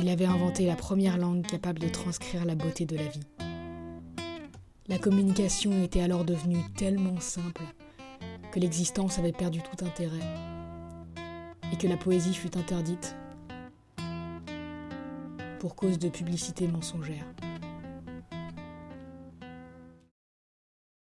Il avait inventé la première langue capable de transcrire la beauté de la vie. La communication était alors devenue tellement simple que l'existence avait perdu tout intérêt et que la poésie fut interdite pour cause de publicité mensongère.